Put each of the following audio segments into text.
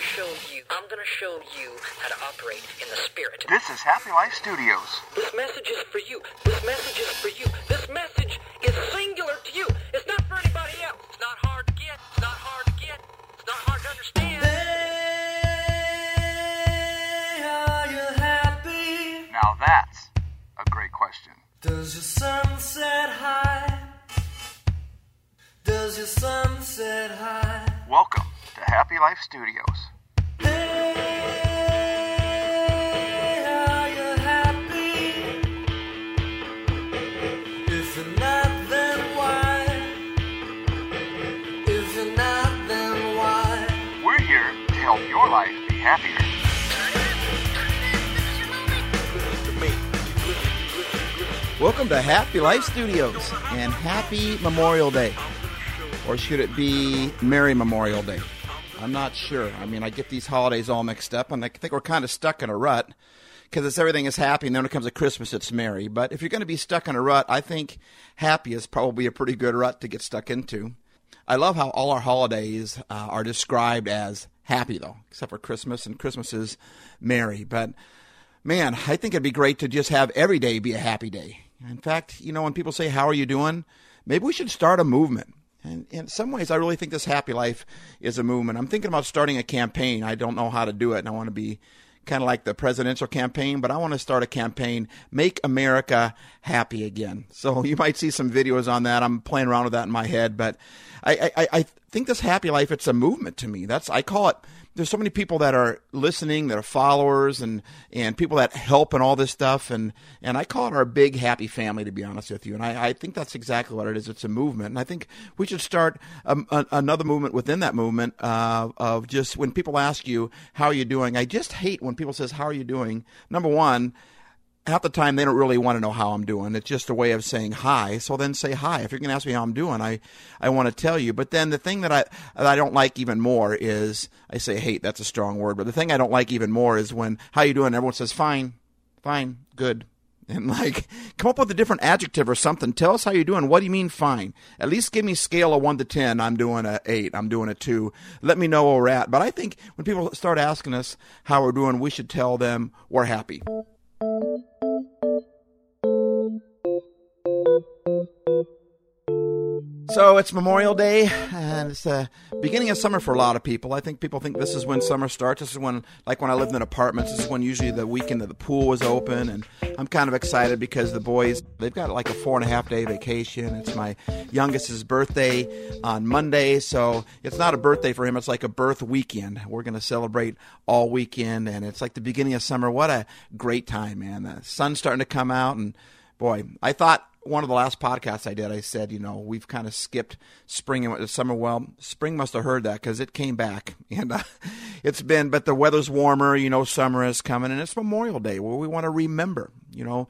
gonna show you. I'm gonna show you how to operate in the spirit. This is Happy Life Studios. This message is for you. This message is for you. This message is singular to you. It's not for anybody else. It's not hard to get. It's not hard to get. It's not hard to understand. Are you happy? Now that's a great question. Does your sunset high? Does your sunset high? Welcome to Happy Life Studios. Happier. Welcome to Happy Life Studios and happy Memorial Day. Or should it be Merry Memorial Day? I'm not sure. I mean, I get these holidays all mixed up, and I think we're kind of stuck in a rut because it's everything is happy, and then when it comes to Christmas, it's merry. But if you're going to be stuck in a rut, I think happy is probably a pretty good rut to get stuck into. I love how all our holidays uh, are described as happy, though, except for Christmas, and Christmas is merry. But man, I think it'd be great to just have every day be a happy day. In fact, you know, when people say, How are you doing? Maybe we should start a movement. And in some ways, I really think this happy life is a movement. I'm thinking about starting a campaign. I don't know how to do it, and I want to be kind of like the presidential campaign, but I want to start a campaign, Make America Happy Again. So you might see some videos on that. I'm playing around with that in my head, but I, I, I think this happy life, it's a movement to me. That's, I call it, there's so many people that are listening, that are followers and, and people that help and all this stuff. And, and I call it our big happy family, to be honest with you. And I, I think that's exactly what it is. It's a movement. And I think we should start um, a, another movement within that movement uh, of just when people ask you, how are you doing? I just hate when people says, how are you doing? Number one, half the time they don't really want to know how I'm doing. It's just a way of saying hi. So then say hi. If you're going to ask me how I'm doing, I, I want to tell you. But then the thing that I that I don't like even more is I say hate. That's a strong word. But the thing I don't like even more is when how you doing? Everyone says fine, fine, good. And like, come up with a different adjective or something. Tell us how you're doing. What do you mean fine? At least give me scale of one to ten. I'm doing a eight. I'm doing a two. Let me know where we're at. But I think when people start asking us how we're doing, we should tell them we're happy. So it's Memorial Day, and it's the beginning of summer for a lot of people. I think people think this is when summer starts. This is when, like when I lived in apartments, this is when usually the weekend that the pool was open, and I'm kind of excited because the boys they've got like a four and a half day vacation. It's my youngest's birthday on Monday, so it's not a birthday for him. It's like a birth weekend. We're going to celebrate all weekend, and it's like the beginning of summer. What a great time, man! The sun's starting to come out, and boy, I thought one of the last podcasts I did, I said, you know, we've kind of skipped spring and summer. Well, spring must have heard that because it came back, and uh, it's been. But the weather's warmer, you know, summer is coming, and it's Memorial Day where we want to remember, you know,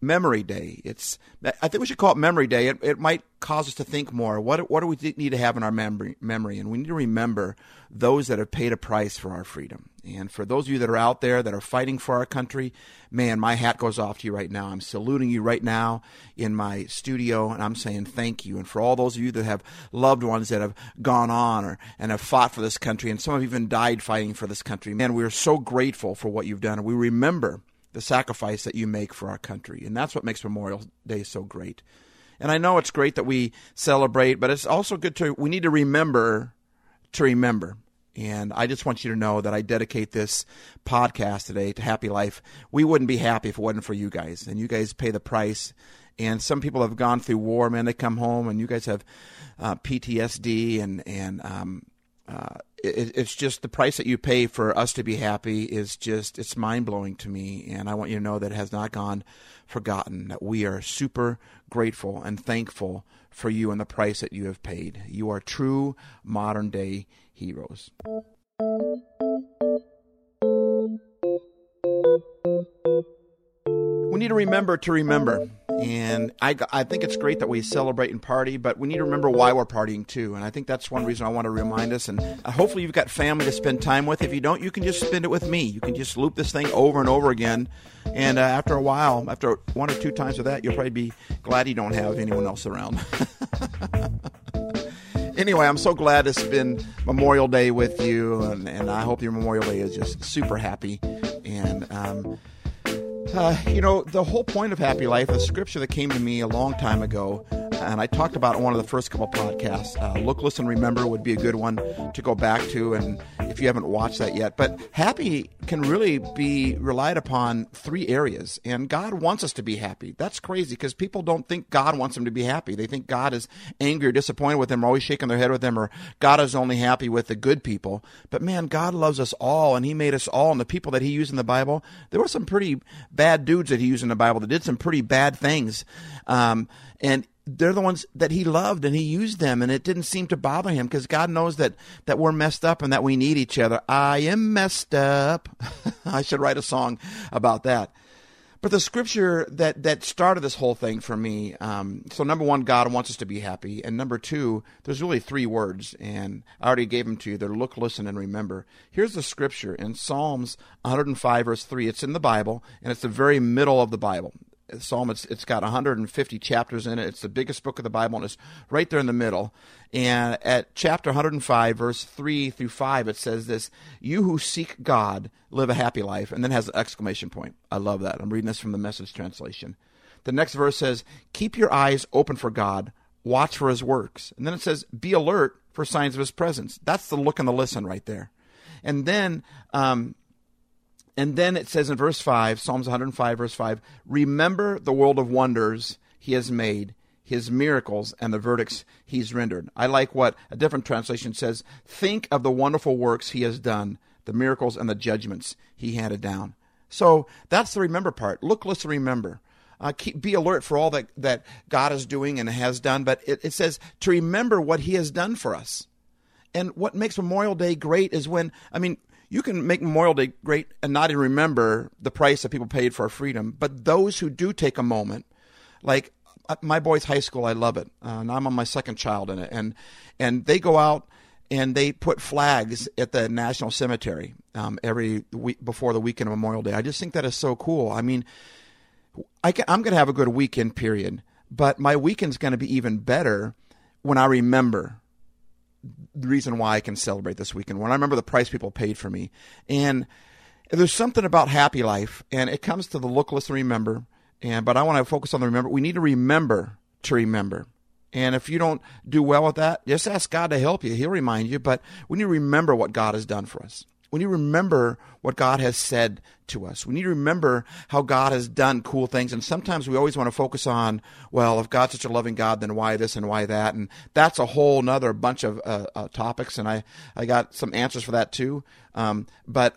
Memory Day. It's. I think we should call it Memory Day. It, it might cause us to think more. What what do we need to have in our memory? Memory, and we need to remember those that have paid a price for our freedom. And for those of you that are out there that are fighting for our country, man, my hat goes off to you right now. I'm saluting you right now in my studio, and I'm saying thank you. And for all those of you that have loved ones that have gone on or and have fought for this country, and some have even died fighting for this country, man, we are so grateful for what you've done. And we remember the sacrifice that you make for our country. And that's what makes Memorial Day so great. And I know it's great that we celebrate, but it's also good to, we need to remember to remember. And I just want you to know that I dedicate this podcast today to Happy Life. We wouldn't be happy if it wasn't for you guys. And you guys pay the price. And some people have gone through war, man. They come home, and you guys have uh, PTSD, and and um, uh, it, it's just the price that you pay for us to be happy is just it's mind blowing to me. And I want you to know that it has not gone forgotten. That we are super grateful and thankful for you and the price that you have paid. You are true modern day heroes. We need to remember to remember. And I, I think it's great that we celebrate and party, but we need to remember why we're partying too. And I think that's one reason I want to remind us. And uh, hopefully, you've got family to spend time with. If you don't, you can just spend it with me. You can just loop this thing over and over again. And uh, after a while, after one or two times of that, you'll probably be glad you don't have anyone else around. anyway, I'm so glad it's been Memorial Day with you, and, and I hope your Memorial Day is just super happy. And, um, uh, you know, the whole point of Happy Life, a scripture that came to me a long time ago, and I talked about one of the first couple podcasts. Uh, Look, Listen, Remember would be a good one to go back to, and if you haven't watched that yet. But happy can really be relied upon three areas, and God wants us to be happy. That's crazy because people don't think God wants them to be happy. They think God is angry or disappointed with them, or always shaking their head with them, or God is only happy with the good people. But man, God loves us all, and He made us all. And the people that He used in the Bible, there were some pretty bad dudes that He used in the Bible that did some pretty bad things. Um, and they're the ones that he loved and he used them and it didn't seem to bother him because God knows that that we're messed up and that we need each other. I am messed up. I should write a song about that. But the scripture that that started this whole thing for me. Um, so number one, God wants us to be happy, and number two, there's really three words, and I already gave them to you. They're look, listen, and remember. Here's the scripture in Psalms 105 verse three. It's in the Bible, and it's the very middle of the Bible. Psalm. It's it's got 150 chapters in it. It's the biggest book of the Bible, and it's right there in the middle. And at chapter 105, verse three through five, it says this: "You who seek God live a happy life," and then has an exclamation point. I love that. I'm reading this from the Message translation. The next verse says, "Keep your eyes open for God. Watch for His works." And then it says, "Be alert for signs of His presence." That's the look and the listen right there. And then um, and then it says in verse 5, Psalms 105, verse 5, remember the world of wonders he has made, his miracles, and the verdicts he's rendered. I like what a different translation says think of the wonderful works he has done, the miracles and the judgments he handed down. So that's the remember part. Look, listen, remember. Uh, keep, be alert for all that, that God is doing and has done, but it, it says to remember what he has done for us. And what makes Memorial Day great is when, I mean, you can make Memorial Day great and not even remember the price that people paid for our freedom. But those who do take a moment, like uh, my boys' high school, I love it. Uh, and I'm on my second child in it, and and they go out and they put flags at the National Cemetery um, every week before the weekend of Memorial Day. I just think that is so cool. I mean, I can, I'm going to have a good weekend period, but my weekend's going to be even better when I remember the reason why I can celebrate this weekend. When I remember the price people paid for me, and there's something about happy life, and it comes to the look, listen, remember. And but I want to focus on the remember. We need to remember to remember. And if you don't do well with that, just ask God to help you. He'll remind you. But we need to remember what God has done for us. We need to remember what God has said to us. We need to remember how God has done cool things. And sometimes we always want to focus on, well, if God's such a loving God, then why this and why that? And that's a whole nother bunch of uh, uh, topics. And I, I got some answers for that too. Um, but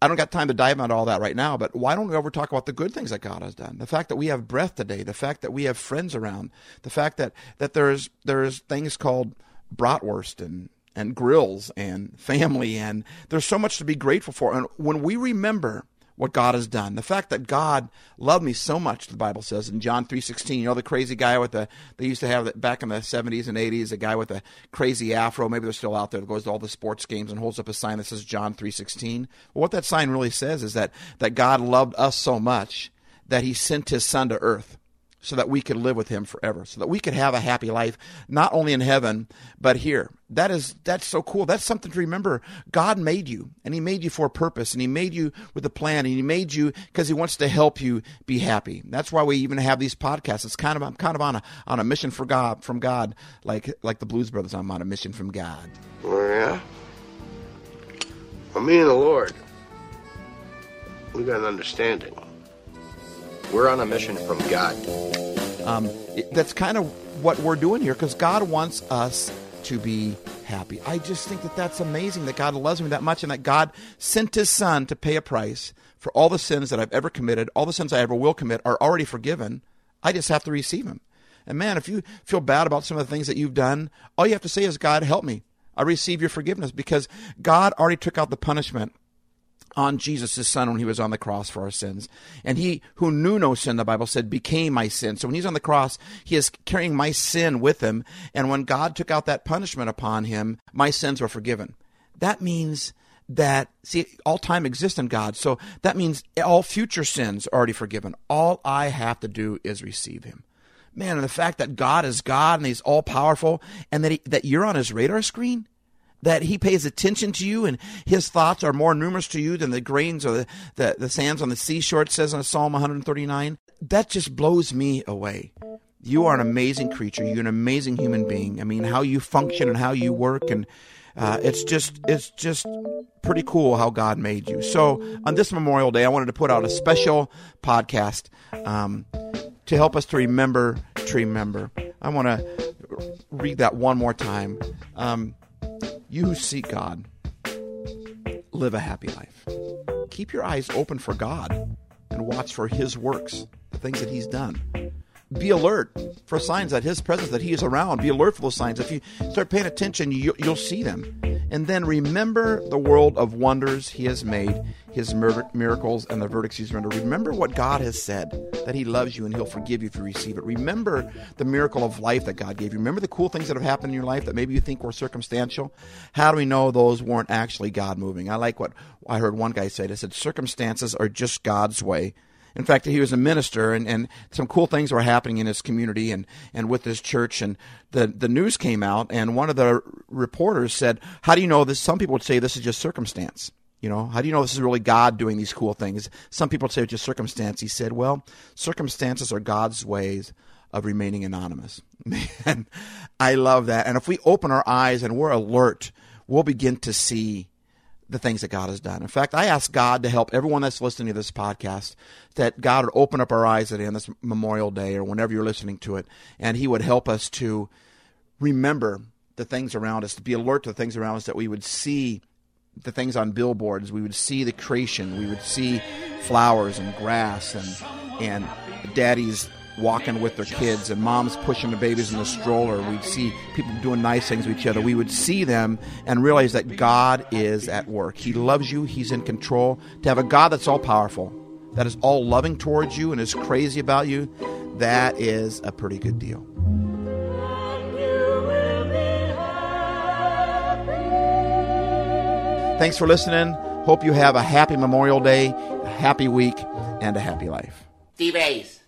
I don't got time to dive into all that right now, but why don't we ever talk about the good things that God has done? The fact that we have breath today, the fact that we have friends around, the fact that, that there's there's things called bratwurst and and grills and family and there's so much to be grateful for. And when we remember what God has done, the fact that God loved me so much, the Bible says in John three sixteen. You know the crazy guy with the they used to have that back in the seventies and eighties, a guy with a crazy afro. Maybe they're still out there that goes to all the sports games and holds up a sign that says John three sixteen. Well, what that sign really says is that that God loved us so much that He sent His Son to earth so that we could live with him forever so that we could have a happy life not only in heaven but here. That is that's so cool. That's something to remember. God made you and he made you for a purpose and he made you with a plan and he made you because he wants to help you be happy. That's why we even have these podcasts. It's kind of i'm kind of on a on a mission for god from god like like the blues brothers. I'm on a mission from god. Oh, yeah? Well, me and the Lord, we got an understanding. We're on a mission from God. um, that's kind of what we're doing here because God wants us to be happy. I just think that that's amazing that God loves me that much and that God sent His Son to pay a price for all the sins that I've ever committed, all the sins I ever will commit are already forgiven. I just have to receive Him. And man, if you feel bad about some of the things that you've done, all you have to say is, God, help me. I receive your forgiveness because God already took out the punishment on Jesus, son, when he was on the cross for our sins. And he who knew no sin, the Bible said, became my sin. So when he's on the cross, he is carrying my sin with him. And when God took out that punishment upon him, my sins were forgiven. That means that, see, all time exists in God. So that means all future sins are already forgiven. All I have to do is receive him. Man, and the fact that God is God and He's all powerful, and that he, that you're on His radar screen, that He pays attention to you, and His thoughts are more numerous to you than the grains or the, the, the sands on the seashore. It says in Psalm 139. That just blows me away. You are an amazing creature. You're an amazing human being. I mean, how you function and how you work, and uh, it's just it's just pretty cool how God made you. So on this Memorial Day, I wanted to put out a special podcast. Um, to help us to remember to remember. I want to read that one more time. Um, you who seek God, live a happy life. Keep your eyes open for God and watch for His works, the things that He's done. Be alert for signs that His presence, that He is around. Be alert for those signs. If you start paying attention, you, you'll see them. And then remember the world of wonders He has made, His miracles, and the verdicts He's rendered. Remember what God has said, that He loves you and He'll forgive you if you receive it. Remember the miracle of life that God gave you. Remember the cool things that have happened in your life that maybe you think were circumstantial. How do we know those weren't actually God moving? I like what I heard one guy say. He said, Circumstances are just God's way in fact, he was a minister, and, and some cool things were happening in his community and, and with his church. And the, the news came out, and one of the reporters said, How do you know this? Some people would say this is just circumstance. You know, how do you know this is really God doing these cool things? Some people would say it's just circumstance. He said, Well, circumstances are God's ways of remaining anonymous. Man, I love that. And if we open our eyes and we're alert, we'll begin to see the things that God has done. In fact, I ask God to help everyone that's listening to this podcast that God would open up our eyes today on this Memorial Day or whenever you're listening to it, and He would help us to remember the things around us, to be alert to the things around us, that we would see the things on billboards, we would see the creation, we would see flowers and grass and and daddies walking with their kids and moms pushing the babies in the stroller. We'd see people doing nice things with each other. We would see them and realize that God is at work. He loves you, He's in control. To have a God that's all powerful, that is all loving towards you and is crazy about you, that is a pretty good deal. Thanks for listening. Hope you have a happy Memorial Day, a happy week, and a happy life. Steve.